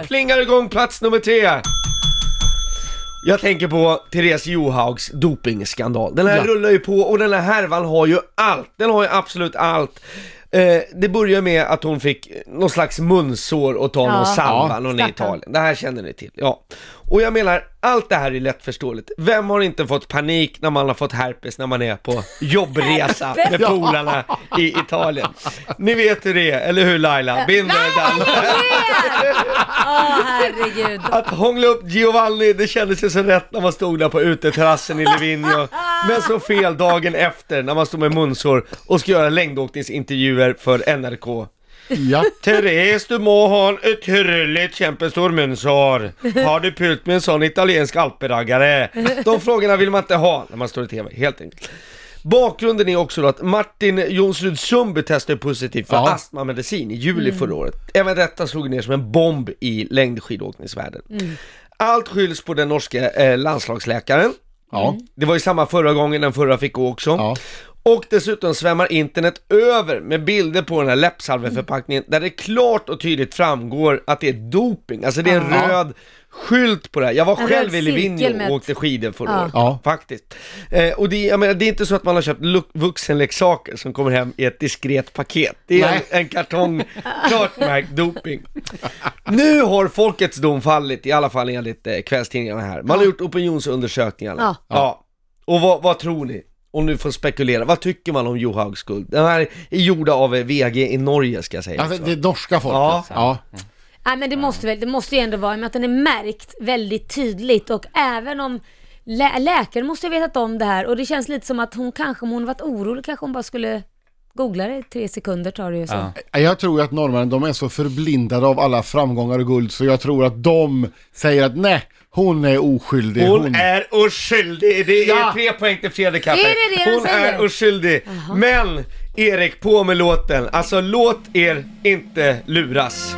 Då plingar igång plats nummer tre. Jag tänker på Therese Johaugs dopingskandal. Den här Ja. rullar ju på och den här härvan har ju allt. Den har ju absolut allt. Eh, det börjar med att hon fick någon slags munsår och ta Ja. någon salva, Ja, någon i. Italien. Det här känner ni till. Ja. Och jag menar, allt det här är lättförståeligt. Vem har inte fått panik när man har fått herpes när man är på jobbresa med polarna i Italien? Ni vet hur det är, eller hur Laila? Binder den. Åh herregud. Att hångla upp Giovanni, det kändes ju så rätt när man stod där på uteterrassen i Livigno. Men så fel dagen efter när man stod med munsår och ska göra längdåkningsintervjuer för NRK. Ja. Therese, du må ha en otroligt kämpestor munsår. Har du pult med en sån italiensk alperaggare? De frågorna vill man inte ha när man står i TV, helt enkelt. Bakgrunden är också då att Martin Jonsrud Sundby testade positivt för Ja. astmamedicin i juli förra året. Även detta slog ner som en bomb i längdskidåkningsvärlden. Allt skylls på den norska eh, landslagsläkaren. Ja. Det var ju samma förra gången, den förra fick gå också. Ja. Och dessutom svämmar internet över med bilder på den här läppsalveförpackningen där det klart och tydligt framgår att det är doping. Alltså det är en Ja. röd skylt på det här. Jag var En själv i Livigno med och åkte skidor förra Ja. året. Ja. Faktiskt. Eh, och det, jag menar, det är inte så att man har köpt vuxenleksaker som kommer hem i ett diskret paket. Det är en, en kartong klart märkt doping. Nu har folkets dom fallit, i alla fall enligt eh, kvällstidningarna här. Man har gjort opinionsundersökningarna. Ja. ja. Och vad, vad tror ni? Om nu får spekulera, vad tycker man om Johaugs skuld? Den här är gjorda av eh, VG i Norge ska jag säga. Alltså det norska folket. Ja. Ja. Nej men det måste väl, det måste ju ändå vara i och med att den är märkt väldigt tydligt och även om lä- läkaren måste ha vetat om det här och det känns lite som att hon kanske, om hon varit orolig, kanske hon bara skulle googla det, tre sekunder tar det ju så. Ja. Jag tror att norrmännen, de är så förblindade av alla framgångar och guld så jag tror att de säger att nej, hon är oskyldig. Hon är oskyldig, det är Ja. tre poäng till Fredrik Kappe. Är det det de Hon säger? är oskyldig. Men Erik, på med låten. Alltså låt er inte luras.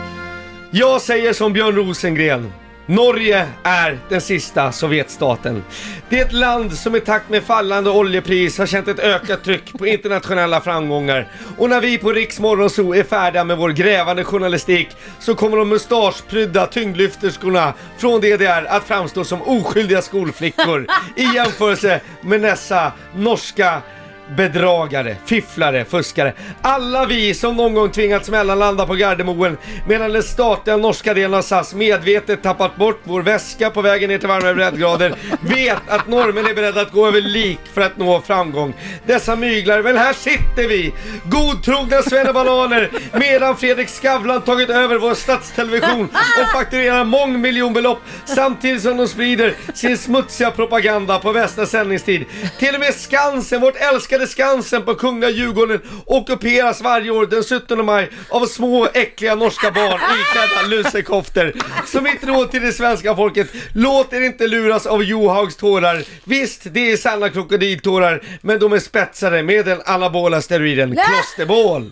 Jag säger som Björn Rosengren. Norge är den sista Sovjetstaten. Det är ett land som i takt med fallande oljepris har känt ett ökat tryck på internationella framgångar. Och när vi på Riksmorgonzoo är färdiga med vår grävande journalistik så kommer de mustaschprydda tyngdlyfterskorna från DDR att framstå som oskyldiga skolflickor i jämförelse med dessa norska bedragare, fifflare, fuskare. Alla vi som någon gång tvingats mellanlanda på Gardermoen medan den statliga norska delen av SAS medvetet tappat bort vår väska på vägen ner till varmare breddgrader vet att normen är beredda att gå över lik för att nå framgång. Dessa myglare, men här sitter vi! Godtrogna svennebananer medan Fredrik Skavlan tagit över vår statstelevision och fakturerar mångmiljonbelopp samtidigt som de sprider sin smutsiga propaganda på bästa sändningstid. Till och med Skansen, vårt älskade Skansen på Kungliga Djurgården ockuperas varje år den 17 maj av små äckliga norska barn iklädda lusekoftor. Så mitt råd till det svenska folket, låt er inte luras av Johaugs tårar. Visst, det är sanna krokodiltårar, men de är spetsade med den anabola steroiden klosterbol.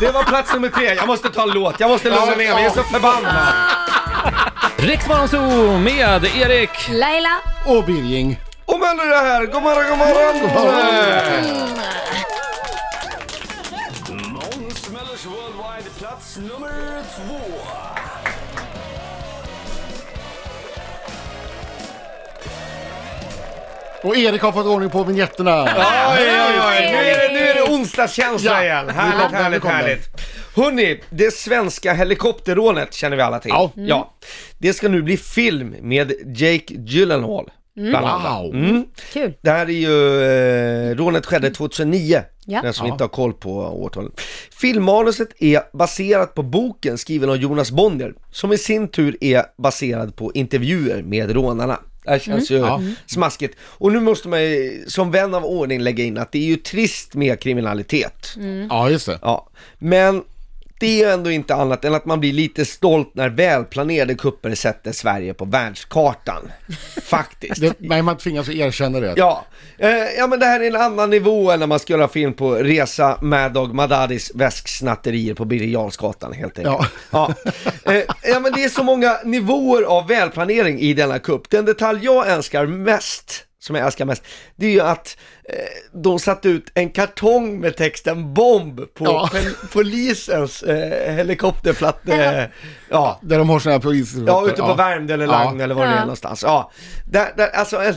Det var plats nummer tre, jag måste ta en låt, jag måste lugna ner mig, jag är så förbannad. Riksmorgonzoo med Erik. Laila, Och Birging. Och men det här, god morgon, god morgon! God morgon. Måns Möllers Worldwide, plats nummer två. Och Erik har fått ordning på vinjetterna. Oj, oj, oj, nu är det, nu är det onsdagskänsla Ja, igen. Härligt, kom härligt, härligt. Hörni, det svenska helikopterrånet känner vi alla till. Ja. ja. Det ska nu bli film med Jake Gyllenhaal. Bland annat. Wow. Mm. kul. Det här är ju, eh, rånet skedde 2009. Ja. Den som Ja. inte har koll på årtalet. Filmmanuset är baserat på boken skriven av Jonas Bonnier, som i sin tur är baserad på intervjuer med rånarna. Det här känns ju Ja. smaskigt. Och nu måste man ju, som vän av ordning lägga in att det är ju trist med kriminalitet. Ja, just det. Ja, men det är ändå inte annat än att man blir lite stolt när välplanerade kupper sätter Sverige på världskartan. Faktiskt. det men man tvingas erkänna det. Ja, eh, ja men det här är en annan nivå än när man ska göra film på Resa Mad Dog Madadis väsksnatterier på Birger Jarlsgatan helt enkelt. Ja. Ja. Eh, ja men det är så många nivåer av välplanering i denna kupp. Den detalj jag älskar mest, som jag älskar mest, det är ju att de satt ut en kartong med texten bomb på Ja. pol- polisens eh, helikopterplatta. Eh, ja. Där de har sådana här poliser. Ja, ute på Värmdö eller Lagn Ja. eller var det är Ja. någonstans. Ja, där, där, alltså, eh,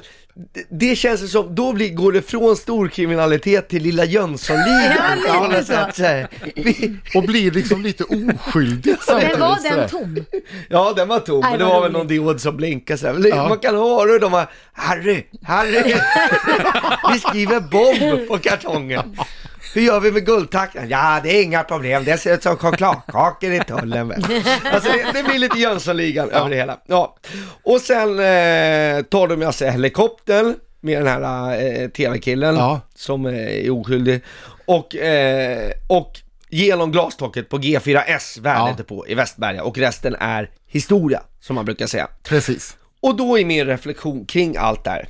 det- det känns ju som, då blir, går det från storkriminalitet till lilla Jönssonligan. Ja, lite så. sätt, så här. Vi- Och blir liksom lite oskyldigt samtidigt. Men var sådär. den tom? Ja, den var tom, men det vad var väl roligt. någon diod som blinkade så här. Ja. Man kan höra hur de var, Harry, Harry, vi skriver bomb på kartongen. Hur gör vi med guldtackan? Ja, det är inga problem. Det ser ut som chokladkakor i tullen. väl. Alltså, det, det blir lite Jönssonligan över det hela. Ja. Och sen eh, tar de alltså helikoptern med den här eh, tv-killen Ja. som eh, är oskyldig. Och, eh, och genom glastaket på G4S värdet Ja. på i Västberga och resten är historia, som man brukar säga. Precis. Och då är min reflektion kring allt det här.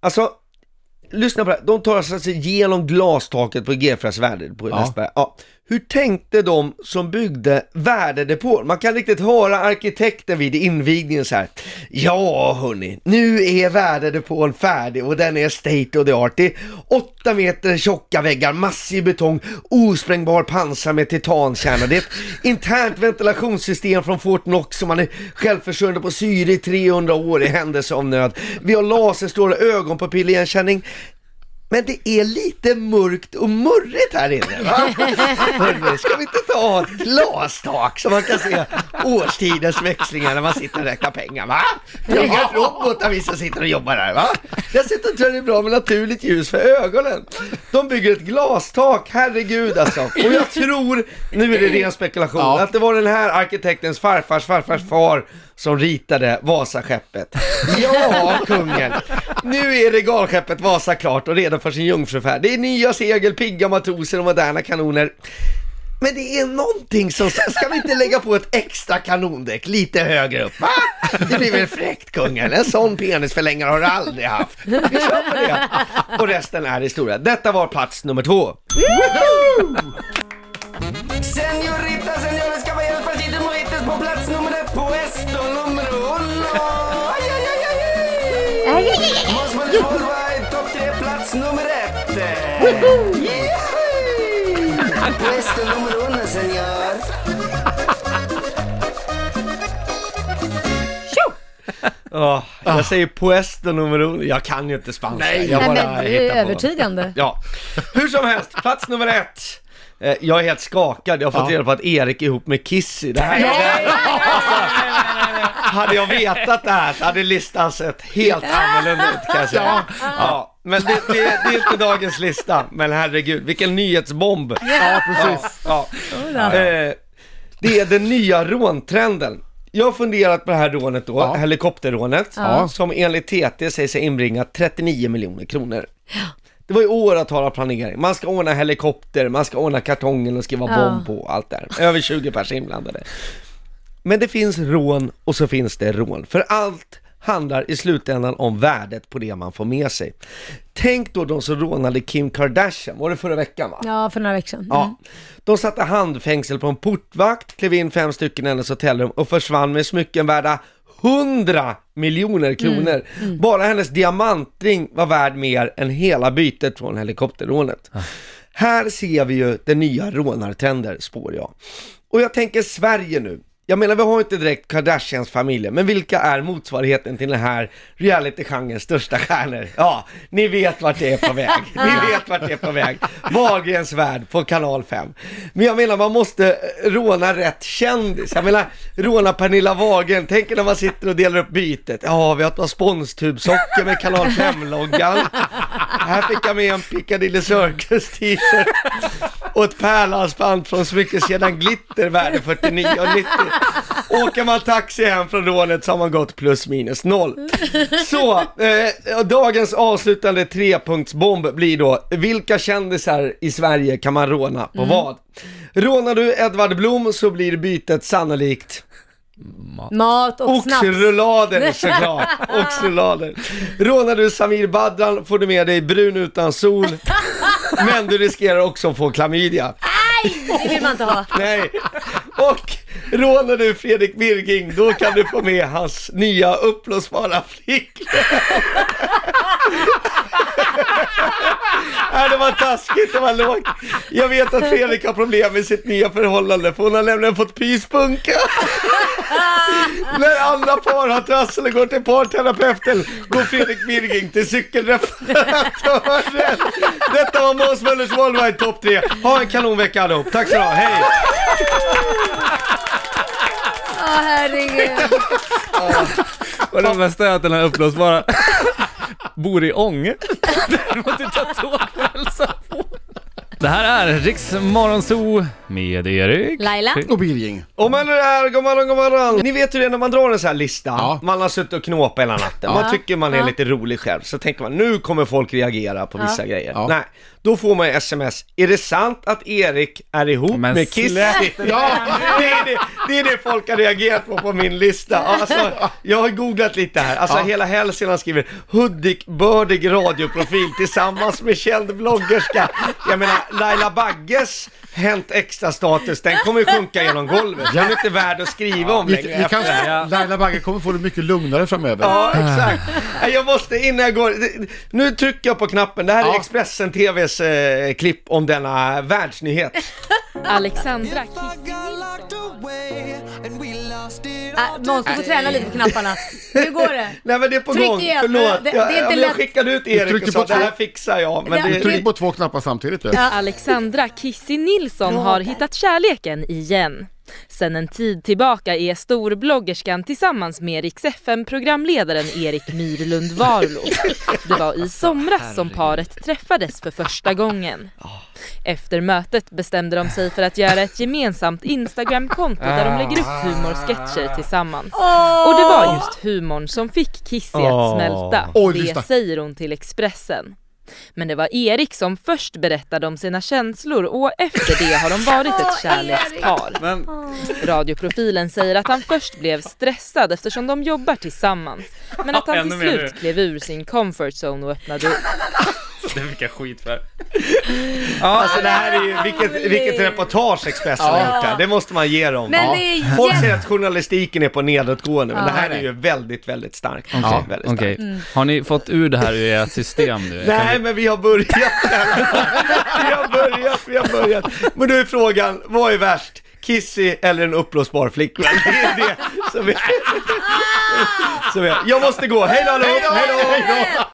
Alltså, lyssna på det här. De tar sig alltså genom glastaket på G4S värde på Ja. Västberga. Ja. Hur tänkte de som byggde värdedepån? Man kan riktigt höra arkitekten vid invigningen så här. Ja hörni, nu är värdedepån färdig och den är state of the art. Det är åtta meter tjocka väggar, massiv betong, osprängbar pansar med titankärna. Det är ett internt ventilationssystem från Fort Knox som man är självförsörjande på syre i 300 år i händelse av nöd. Vi har laserstrålar, ögonpapilligenkänning. Men det är lite mörkt och murrigt här inne va? Hörrni, ska vi inte ta ett glastak så man kan se årstidens växlingar när man sitter och räknar pengar va? Det är inga robotar vi som sitter och jobbar här va? Dessutom tror jag det är bra med naturligt ljus för ögonen. De bygger ett glastak, herregud alltså. Och jag tror, nu är det ren spekulation, Ja. att det var den här arkitektens farfars farfars far som ritade Vasaskeppet. Ja, kungen. Nu är regalskeppet Vasa klart och redo för sin jungfrufärd. Det är nya segel, pigga matroser och moderna kanoner. Men det är någonting som, ska vi inte lägga på ett extra kanondäck lite högre upp? Va? Det blir väl fräckt kungen? En sån penisförlängare har du aldrig haft. Vi kör på det. Och resten är historia. Detta var plats nummer två. Señorita, Puesto numero uno, señor. Åh, jag säger puesto nummer uno. Jag kan ju inte spanska. Nej. jag Nej, bara men det hittar är på. övertygande. Ja, hur som helst, plats nummer ett. Eh, Jag är helt skakad, jag har fått Ja. reda på att Erik är ihop med Kissy. Det här, hade jag vetat det här så hade listan sett helt annorlunda ut kan jag säga. Ja, men det, det, det är inte dagens lista, men herregud, vilken nyhetsbomb. Ja, precis. Ja, eh, det är den nya råntrenden. Jag har funderat på det här rånet då, Ja. helikopterrånet, Ja. som enligt TT säger sig inbringa 39 miljoner kronor. Det var ju åratal av planering. Man ska ordna helikopter, man ska ordna kartongen och skriva Ja. bomb på och allt där. Över 20 personer inblandade. Men det finns rån och så finns det rån. För allt handlar i slutändan om värdet på det man får med sig. Tänk då de som rånade Kim Kardashian, var det förra veckan va? Ja, för några veckor sedan. Ja. De satte handfängsel på en portvakt, klev in fem stycken i hennes hotellrum och försvann med smycken värda 100 miljoner kronor. Bara hennes diamantring var värd mer än hela bytet från helikopterrånet. Här ser vi ju den nya rånartrender, spår jag. Och jag tänker Sverige nu. Jag menar, vi har inte direkt Kardashians familjer, men vilka är motsvarigheten till den här reality-genrens största stjärnor? Ja, ni vet vart det är på väg. Ni vet vart det är på väg. Wahlgrens värld på kanal 5. Men jag menar, man måste eh, råna rätt kändis. Jag menar, råna Pernilla Wahlgren. Tänk när man sitter och delar upp bytet. Ja, vi har ett par sponstubsocker med kanal 5-loggan. Här fick jag med en Piccadilly Circus t-shirt och ett pärlhalsband från smyckeskedjan Glitter värde 49,90. Åker man taxi hem från rånet så har man gått plus minus noll. Så, eh, dagens avslutande trepunktsbomb blir då, vilka kändisar i Sverige kan man råna på vad? Rånar du Edvard Blom så blir bytet sannolikt Mat och snaps. Oxrullader såklart, oxrullader. Rånar du Samir Badran får du med dig brun utan sol, men du riskerar också att få klamydia. Nej, det vill man inte ha. Nej, och rånar du Fredrik Birging, då kan du få med hans nya uppblåsbara flickvän. Nej, det var taskigt, det var lågt. Jag vet att Fredrik har problem med sitt nya förhållande, för hon har nämligen fått pyspunka. När andra par har trassel och går till parterapeuten, går Fredrik Birging till cykelreparatören. Detta var Måns Möllers Worldwide Top 3. Ha en kanonvecka allihop. Tack så du ha, hej! Åh herregud. Och det bästa är att den här uppblåsbara bor i Ånge. Du måste ta tåg på. Det här är Riks Morgonzoo med Erik. Laila? Och Birging. Och man är där, god morgon, god morgon. Ni vet hur det är när man drar en sån här lista. Ja. Man har suttit och knåpat hela natten. Man tycker man är Ja. lite rolig själv. Så tänker man, nu kommer folk reagera på vissa grejer. Ja. Nej, då får man ju sms. Är det sant att Erik är ihop Men med Kissy? Ja, det är det, det är det folk har reagerat på på min lista. Alltså, jag har googlat lite här. Alltså Ja. hela Hälsingland skriver Hudik-bördig radioprofil tillsammans med känd bloggerska. Jag menar, Laila Bagges Hänt extra status, den kommer ju sjunka genom golvet. Den är inte värd att skriva om Vi, längre. vi efter det här. Ja. Laila Bagge kommer få det mycket lugnare framöver. Ja, exakt. Nej, Jag måste, innan jag går, nu trycker jag på knappen. Det här är Ja. Expressen TVs eh, klipp om denna världsnyhet. Alexandra Äh, Måns, du får träna lite på knapparna. Hur går det? Nej men det är på Tryck gång, igen. förlåt. Det- det är jag, inte jag, jag skickade ut Erik och sa det här fixar jag. Men Ja, det, Tryck på två knappar samtidigt du. Alexandra Kissy Nilsson har hittat kärleken igen. Sen en tid tillbaka är storbloggerskan tillsammans med Rix FM-programledaren Erik Myrlund Warlow. Det var i somras som paret träffades för första gången. Efter mötet bestämde de sig för att göra ett gemensamt Instagram-konto där de lägger upp humorsketcher tillsammans. Och det var just humorn som fick Kissy att smälta. Det säger hon till Expressen. Men det var Erik som först berättade om sina känslor och efter det har de varit ett kärlekspar. Men Radioprofilen säger att han först blev stressad eftersom de jobbar tillsammans. Men att han till slut klev ur sin comfort zone och öppnade upp. det fick jag skit för. alltså det här är ju, vilket, vilket reportage Expressen har gjort här. Det måste man ge dem. Men Ja. det är Folk jätte- säger att journalistiken är på nedåtgående, men Ja. det här är ju väldigt, väldigt starkt. Okej, väldigt okej. starkt. Har ni fått ur det här ur ert system nu? Kan Nej, vi- men vi har börjat. vi har börjat, vi har börjat. Men då är frågan, vad är värst? Kissy eller en uppblåsbar flickvän? Det är det som är... som är. Jag måste gå, hej då allihop, hej då!